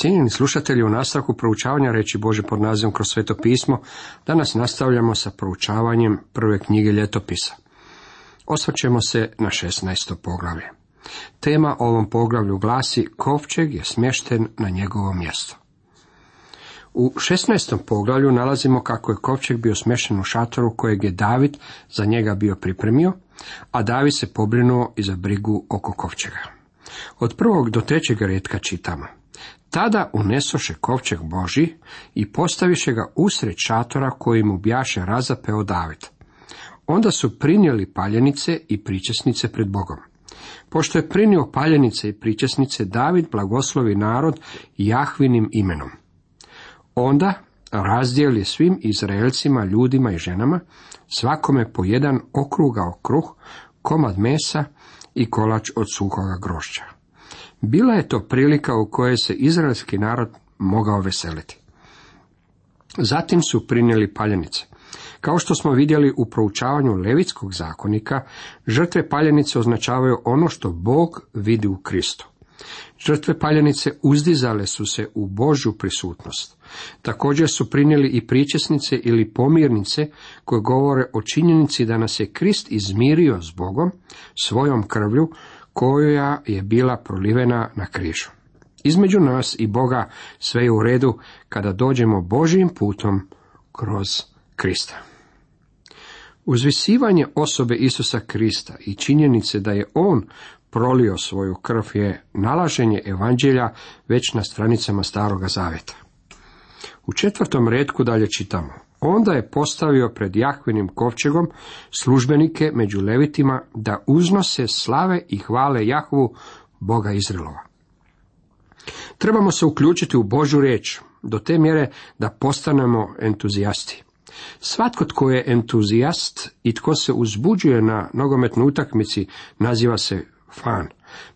Cijenjeni slušatelji, u nastavku proučavanja reći Bože pod nazivom kroz sveto pismo, danas nastavljamo sa proučavanjem prve knjige ljetopisa. Osvrćemo se na 16. poglavlje. Tema ovom poglavlju glasi Kovčeg je smješten na njegovo mjesto. U 16. poglavlju nalazimo kako je Kovčeg bio smješten u šatoru kojeg je David za njega bio pripremio, a David se pobrinuo i za brigu oko Kovčega. Od prvog do trećeg redka čitamo. Tada unesoše kovčeg Boži i postaviše ga usred šatora koji mu bjaše razapeo David. Onda su prinijeli paljenice i pričesnice pred Bogom. Pošto je prinio paljenice i pričesnice, David blagoslovi narod Jahvinim imenom. Onda razdijeli svim Izraelcima, ljudima i ženama, svakome po jedan okrugao kruh, komad mesa i kolač od suhoga grošća. Bila je to prilika u kojoj se izraelski narod mogao veseliti. Zatim su prinijeli paljenice. Kao što smo vidjeli u proučavanju Levitskog zakonika, žrtve paljenice označavaju ono što Bog vidi u Kristu. Žrtve paljenice uzdizale su se u Božju prisutnost. Također su prinijeli i pričesnice ili pomirnice koje govore o činjenici da nas je Krist izmirio s Bogom svojom krvlju koja je bila prolivena na križu. Između nas i Boga sve je u redu kada dođemo Božijim putom kroz Krista. Uzvisivanje osobe Isusa Krista i činjenice da je On prolio svoju krv je nalaženje evanđelja već na stranicama Staroga Zaveta. U četvrtom redku dalje čitamo. Onda je postavio pred Jahvinim kovčegom službenike među levitima da uznose slave i hvale Jahvu, Boga Izrilova. Trebamo se uključiti u Božju riječ do te mjere da postanemo entuzijasti. Svatko tko je entuzijast i tko se uzbuđuje na nogometnoj utakmici naziva se fan.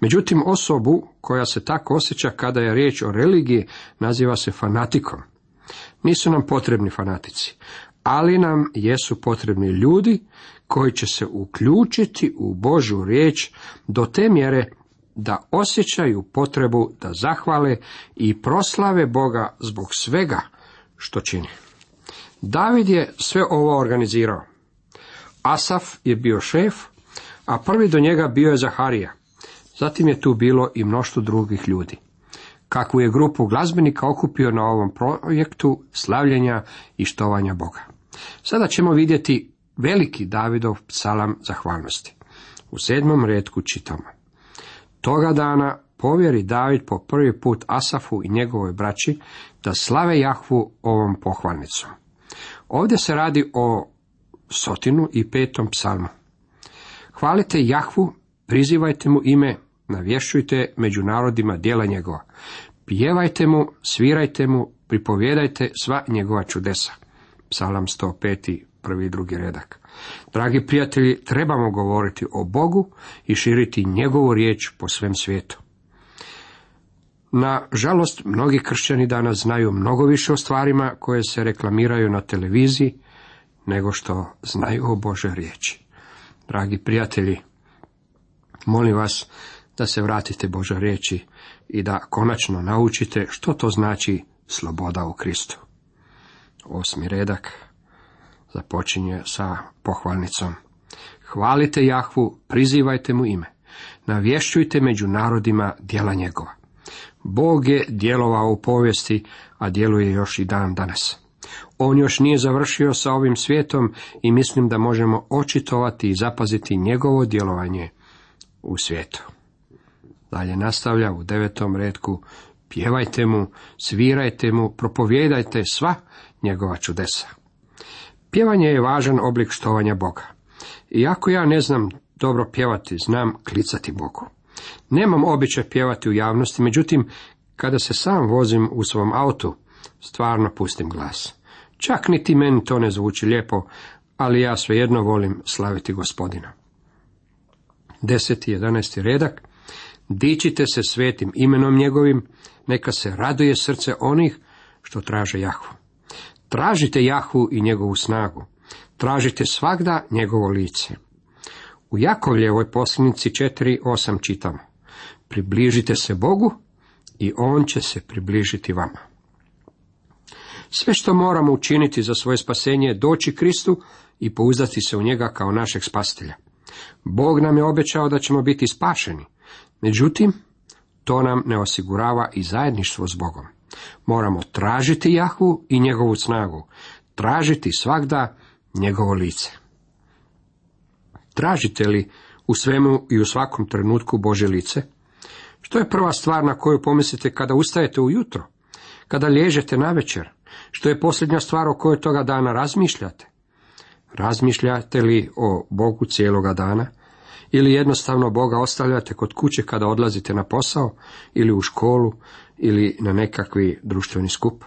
Međutim, osobu koja se tako osjeća kada je riječ o religiji naziva se fanatikom. Nisu nam potrebni fanatici, ali nam jesu potrebni ljudi koji će se uključiti u Božu riječ do te mjere da osjećaju potrebu da zahvale i proslave Boga zbog svega što čini. David je sve ovo organizirao. Asaf je bio šef, a prvi do njega bio je Zaharija. Zatim je tu bilo i mnoštvo drugih ljudi kakvu je grupu glazbenika okupio na ovom projektu slavljenja i štovanja Boga. Sada ćemo vidjeti veliki Davidov psalam zahvalnosti. U sedmom redku čitamo. Toga dana povjeri David po prvi put Asafu i njegovoj braći da slave Jahvu ovom pohvalnicom. Ovdje se radi o sotinu i petom psalmu. Hvalite Jahvu, prizivajte mu ime, navješćujte među narodima djela njegova. Pjevajte mu, svirajte mu, pripovjedajte sva njegova čudesa. Psalam 105. prvi drugi redak. Dragi prijatelji, trebamo govoriti o Bogu i širiti njegovu riječ po svem svijetu. Na žalost, mnogi kršćani danas znaju mnogo više o stvarima koje se reklamiraju na televiziji, nego što znaju o Bože riječi. Dragi prijatelji, molim vas da se vratite Božoj riječi i da konačno naučite što to znači sloboda u Kristu. Osmi redak započinje sa pohvalnicom. Hvalite Jahvu, prizivajte mu ime. Navješćujte među narodima djela njegova. Bog je djelovao u povijesti, a djeluje još i dan danas. On još nije završio sa ovim svijetom i mislim da možemo očitovati i zapaziti njegovo djelovanje u svijetu. Dalje nastavlja u devetom redku, pjevajte mu, svirajte mu, propovijedajte sva njegova čudesa. Pjevanje je važan oblik štovanja Boga. Iako ja ne znam dobro pjevati, znam klicati Bogu. Nemam običaj pjevati u javnosti, međutim, kada se sam vozim u svom autu, stvarno pustim glas. Čak niti meni to ne zvuči lijepo, ali ja svejedno volim slaviti gospodina. Deseti, jedanesti redak. Dičite se svetim imenom njegovim, neka se raduje srce onih što traže Jahvu. Tražite Jahvu i njegovu snagu. Tražite svagda njegovo lice. U Jakovljevoj posljednici 4.8 čitamo. Približite se Bogu i on će se približiti vama. Sve što moramo učiniti za svoje spasenje je doći Kristu i pouzdati se u njega kao našeg spasitelja. Bog nam je obećao da ćemo biti spašeni. Međutim, to nam ne osigurava i zajedništvo s Bogom. Moramo tražiti Jahvu i njegovu snagu, tražiti svakda njegovo lice. Tražite li u svemu i u svakom trenutku Bože lice? Što je prva stvar na koju pomislite kada ustajete ujutro? Kada liježete na večer? Što je posljednja stvar o kojoj toga dana razmišljate? Razmišljate li o Bogu cijeloga dana? Ili jednostavno Boga ostavljate kod kuće kada odlazite na posao, ili u školu, ili na nekakvi društveni skup?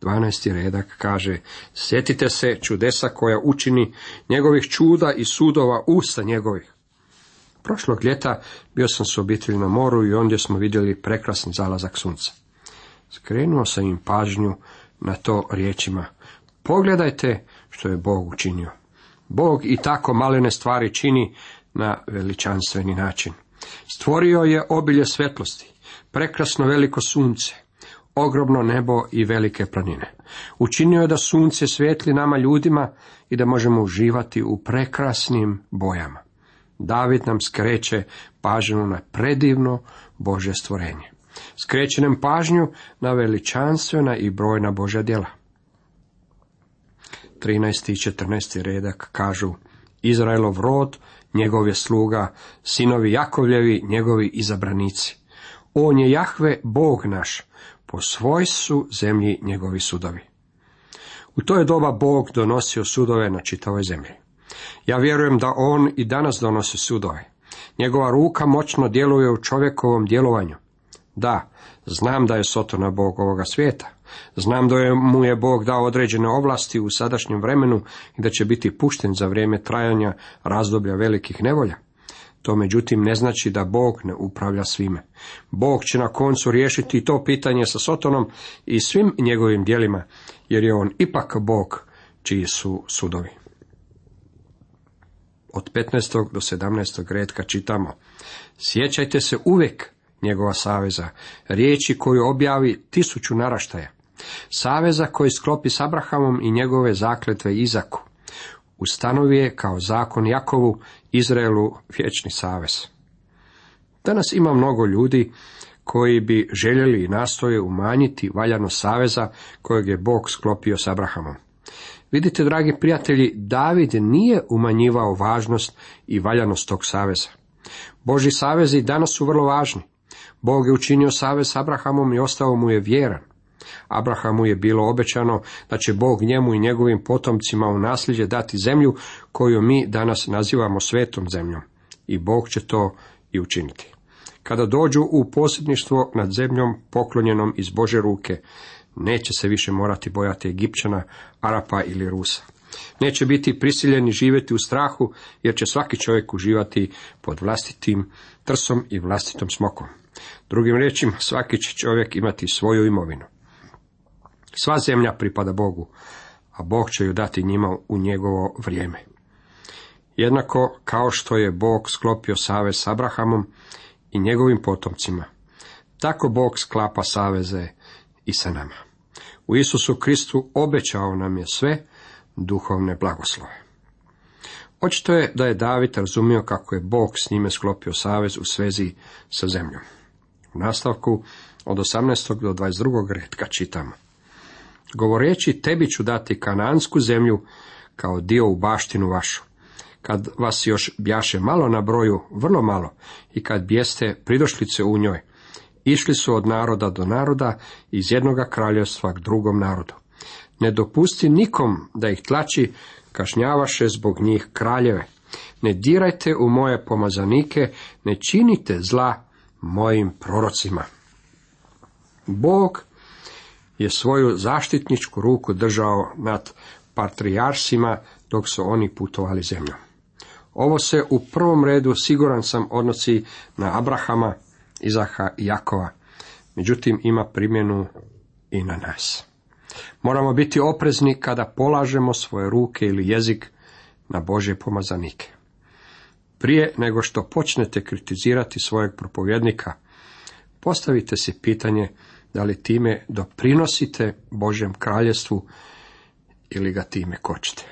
12. redak kaže, sjetite se čudesa koja učini njegovih čuda i sudova usta njegovih. Prošlog ljeta bio sam s obitelji na moru i ondje smo vidjeli prekrasni zalazak sunca. Skrenuo sam im pažnju na to riječima. Pogledajte što je Bog učinio. Bog i tako malene stvari čini na veličanstveni način. Stvorio je obilje svetlosti, prekrasno veliko sunce, ogromno nebo i velike planine. Učinio je da sunce svijetli nama ljudima i da možemo uživati u prekrasnim bojama. David nam skreće pažnju na predivno Bože stvorenje. Skreće nam pažnju na veličanstvena i brojna Božja djela. 13. i 14. redak kažu Izraelov rod, njegov je sluga, sinovi Jakovljevi, njegovi izabranici. On je Jahve, Bog naš, po svoj su zemlji njegovi sudovi. U to je doba Bog donosio sudove na čitavoj zemlji. Ja vjerujem da on i danas donosi sudove. Njegova ruka moćno djeluje u čovjekovom djelovanju. Da, znam da je Sotona Bog ovoga svijeta. Znam da mu je Bog dao određene ovlasti u sadašnjem vremenu i da će biti pušten za vrijeme trajanja razdoblja velikih nevolja. To međutim ne znači da Bog ne upravlja svime. Bog će na koncu riješiti to pitanje sa Sotonom i svim njegovim dijelima, jer je on ipak Bog čiji su sudovi. Od 15. do 17. redka čitamo. Sjećajte se uvijek njegova saveza, riječi koju objavi tisuću naraštaja, saveza koji sklopi s Abrahamom i njegove zakletve Izaku, ustanovi je kao zakon Jakovu, Izraelu vječni savez. Danas ima mnogo ljudi koji bi željeli i nastoje umanjiti valjano saveza kojeg je Bog sklopio s Abrahamom. Vidite, dragi prijatelji, David nije umanjivao važnost i valjanost tog saveza. Boži savezi danas su vrlo važni. Bog je učinio savez s Abrahamom i ostao mu je vjeran. Abrahamu je bilo obećano da će Bog njemu i njegovim potomcima u nasljeđe dati zemlju koju mi danas nazivamo svetom zemljom. I Bog će to i učiniti. Kada dođu u posjedništvo nad zemljom poklonjenom iz Bože ruke, neće se više morati bojati Egipćana, Arapa ili Rusa. Neće biti prisiljeni živjeti u strahu, jer će svaki čovjek uživati pod vlastitim trsom i vlastitom smokom. Drugim riječima, svaki će čovjek imati svoju imovinu. Sva zemlja pripada Bogu, a Bog će ju dati njima u njegovo vrijeme. Jednako kao što je Bog sklopio savez s Abrahamom i njegovim potomcima, tako Bog sklapa saveze i sa nama. U Isusu Kristu obećao nam je sve duhovne blagoslove. Očito je da je David razumio kako je Bog s njime sklopio savez u svezi sa zemljom. U nastavku od 18. do 22. redka čitamo. Govoreći tebi ću dati kanansku zemlju kao dio u baštinu vašu. Kad vas još bjaše malo na broju, vrlo malo, i kad bjeste pridošlice u njoj, išli su od naroda do naroda, iz jednoga kraljevstva k drugom narodu. Ne dopusti nikom da ih tlači, kažnjavaše zbog njih kraljeve. Ne dirajte u moje pomazanike, ne činite zla mojim prorocima. Bog je svoju zaštitničku ruku držao nad patrijarsima dok su oni putovali zemljom. Ovo se u prvom redu siguran sam odnosi na Abrahama, Izaha i Jakova, međutim ima primjenu i na nas. Moramo biti oprezni kada polažemo svoje ruke ili jezik na Božje pomazanike. Prije nego što počnete kritizirati svojeg propovjednika, Postavite si pitanje da li time doprinosite Božjem kraljestvu ili ga time kočite.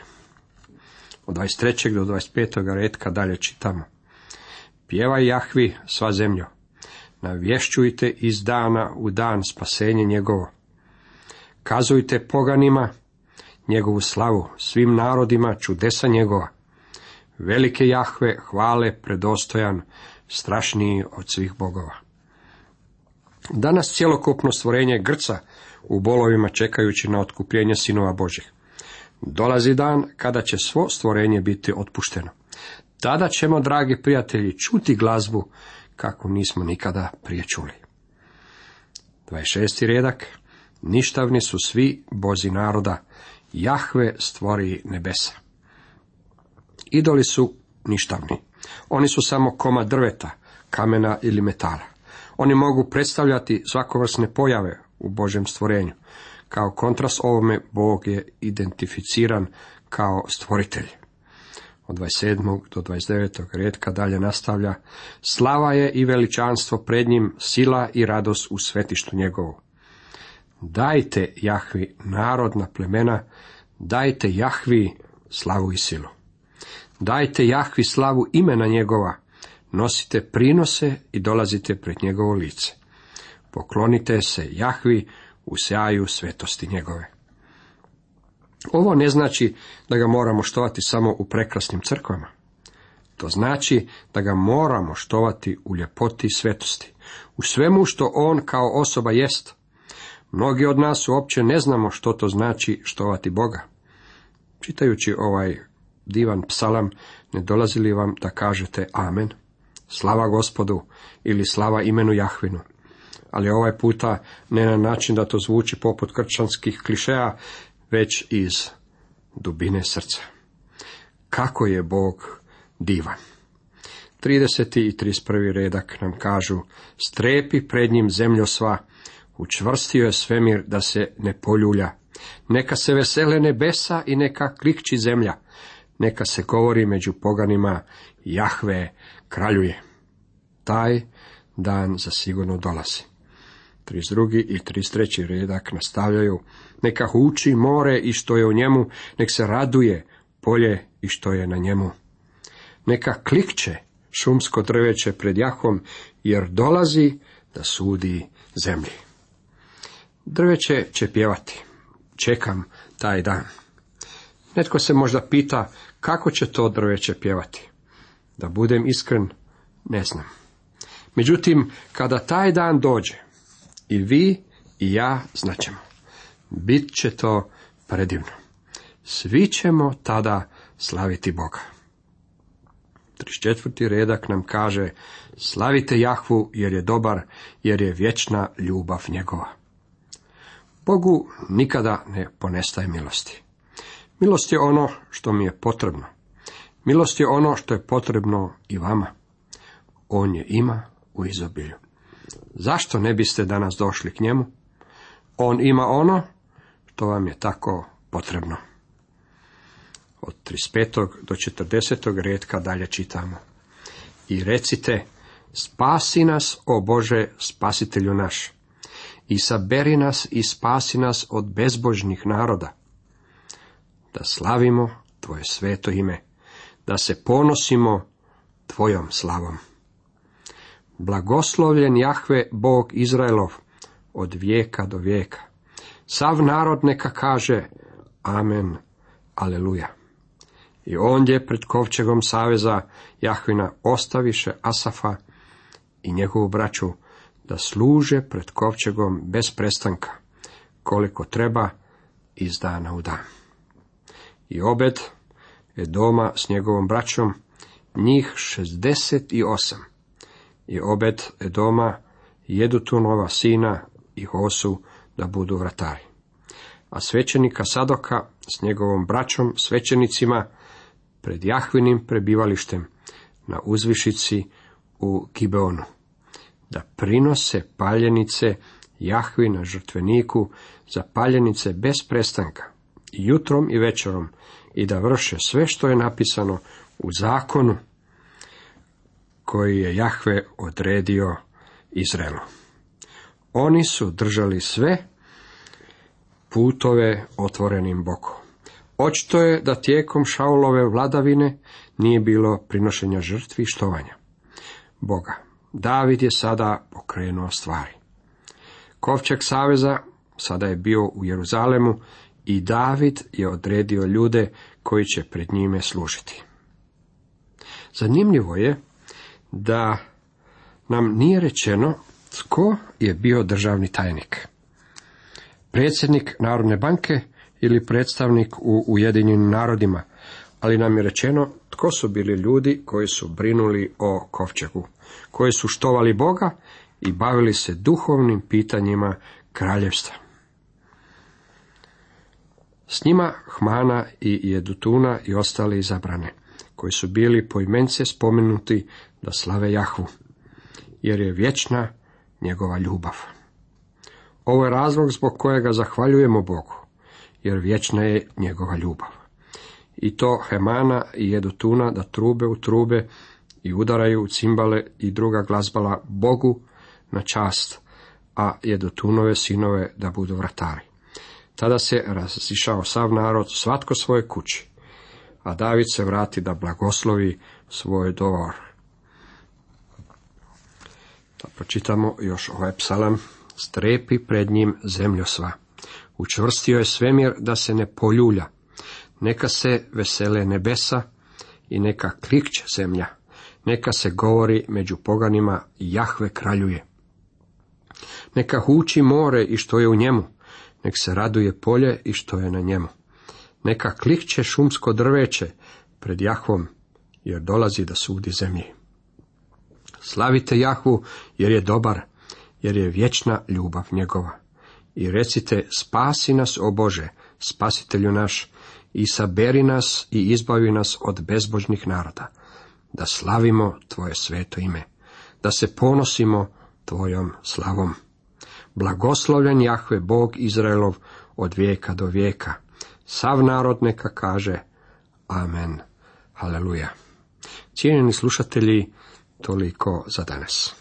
Od 23. do 25. redka dalje čitamo. Pjevaj Jahvi sva zemljo, navješćujte iz dana u dan spasenje njegovo. Kazujte poganima njegovu slavu, svim narodima čudesa njegova. Velike Jahve hvale predostojan, strašniji od svih bogova. Danas cjelokupno stvorenje grca u bolovima čekajući na otkupljenje sinova Božih. Dolazi dan kada će svo stvorenje biti otpušteno. Tada ćemo, dragi prijatelji, čuti glazbu kako nismo nikada prije čuli. 26. redak. Ništavni su svi bozi naroda, Jahve stvori nebesa. Idoli su ništavni. Oni su samo koma drveta, kamena ili metala. Oni mogu predstavljati svakovrsne pojave u Božem stvorenju. Kao kontrast ovome Bog je identificiran kao stvoritelj. Od 27. do 29. redka dalje nastavlja, slava je i veličanstvo pred njim, sila i radost u svetištu njegovu. Dajte Jahvi narodna plemena, dajte Jahvi slavu i silu. Dajte Jahvi slavu imena njegova, nosite prinose i dolazite pred njegovo lice. Poklonite se Jahvi u sjaju svetosti njegove. Ovo ne znači da ga moramo štovati samo u prekrasnim crkvama. To znači da ga moramo štovati u ljepoti i svetosti, u svemu što on kao osoba jest. Mnogi od nas uopće ne znamo što to znači štovati Boga. Čitajući ovaj divan psalam, ne dolazi li vam da kažete amen? Slava gospodu ili slava imenu Jahvinu. Ali ovaj puta ne na način da to zvuči poput krčanskih klišeja, već iz dubine srca. Kako je Bog divan. 30. i 31. redak nam kažu, strepi pred njim zemljo sva, učvrstio je svemir da se ne poljulja. Neka se vesele nebesa i neka klikči zemlja. Neka se govori među poganima, Jahve kraljuje. Taj dan zasigurno dolazi. 32. i 33. redak nastavljaju, neka huči more i što je u njemu, nek se raduje polje i što je na njemu. Neka klikće šumsko drveće pred Jahom, jer dolazi da sudi zemlji. Drveće će pjevati. Čekam taj dan. Netko se možda pita kako će to drveće pjevati. Da budem iskren, ne znam. Međutim, kada taj dan dođe, i vi i ja znaćemo. Bit će to predivno. Svi ćemo tada slaviti Boga. 34. redak nam kaže, slavite Jahvu jer je dobar, jer je vječna ljubav njegova. Bogu nikada ne ponestaje milosti. Milost je ono što mi je potrebno. Milost je ono što je potrebno i vama. On je ima u izobilju. Zašto ne biste danas došli k njemu? On ima ono što vam je tako potrebno. Od 35. do 40. redka dalje čitamo. I recite, spasi nas, o Bože, spasitelju naš. I saberi nas i spasi nas od bezbožnih naroda. Da slavimo Tvoje sveto ime, da se ponosimo Tvojom slavom. Blagoslovljen Jahve Bog Izraelov od vijeka do vijeka. Sav narod neka kaže Amen, Aleluja. I ondje pred kovčegom saveza Jahvina ostaviše Asafa i njegovu braću da služe pred kovčegom bez prestanka, koliko treba iz dana u dan. I obed je doma s njegovom braćom, njih šestdeset i osam i obed Edoma, Jedutunova sina i Hosu da budu vratari. A svećenika Sadoka s njegovom braćom, svećenicima, pred Jahvinim prebivalištem na uzvišici u Gibeonu, da prinose paljenice Jahvi na žrtveniku za paljenice bez prestanka, jutrom i večerom, i da vrše sve što je napisano u zakonu koji je Jahve odredio Izraelu. Oni su držali sve putove otvorenim bokom. Očito je da tijekom Šaulove vladavine nije bilo prinošenja žrtvi i štovanja Boga. David je sada pokrenuo stvari. Kovčeg saveza sada je bio u Jeruzalemu i David je odredio ljude koji će pred njime služiti. Zanimljivo je da nam nije rečeno tko je bio državni tajnik. Predsjednik Narodne banke ili predstavnik u Ujedinjenim narodima, ali nam je rečeno tko su bili ljudi koji su brinuli o kovčegu, koji su štovali Boga i bavili se duhovnim pitanjima kraljevstva. S njima Hmana i Jedutuna i ostali izabrane, koji su bili poimence spomenuti da slave Jahvu, jer je vječna njegova ljubav. Ovo je razlog zbog kojega zahvaljujemo Bogu, jer vječna je njegova ljubav. I to Hemana i Jedutuna da trube u trube i udaraju u cimbale i druga glazbala Bogu na čast, a Jedutunove sinove da budu vratari. Tada se razišao sav narod, svatko svoje kući, a David se vrati da blagoslovi svoj dovor. Da pročitamo još ovaj psalam. Strepi pred njim zemljosva. Učvrstio je svemir da se ne poljulja. Neka se vesele nebesa i neka klikće zemlja. Neka se govori među poganima Jahve kraljuje. Neka huči more i što je u njemu. Nek se raduje polje i što je na njemu. Neka klikće šumsko drveće pred Jahvom, jer dolazi da sudi zemlji. Slavite Jahvu, jer je dobar, jer je vječna ljubav njegova. I recite, spasi nas, o Bože, spasitelju naš, i saberi nas i izbavi nas od bezbožnih naroda, da slavimo Tvoje sveto ime, da se ponosimo Tvojom slavom. Blagoslovljen Jahve Bog Izraelov od vijeka do vijeka. Sav narod neka kaže Amen. Haleluja. Cijenjeni slušatelji, toliko za danas.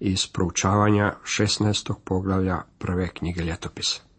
Iz proučavanja 16. poglavlja prve knjige ljetopisa.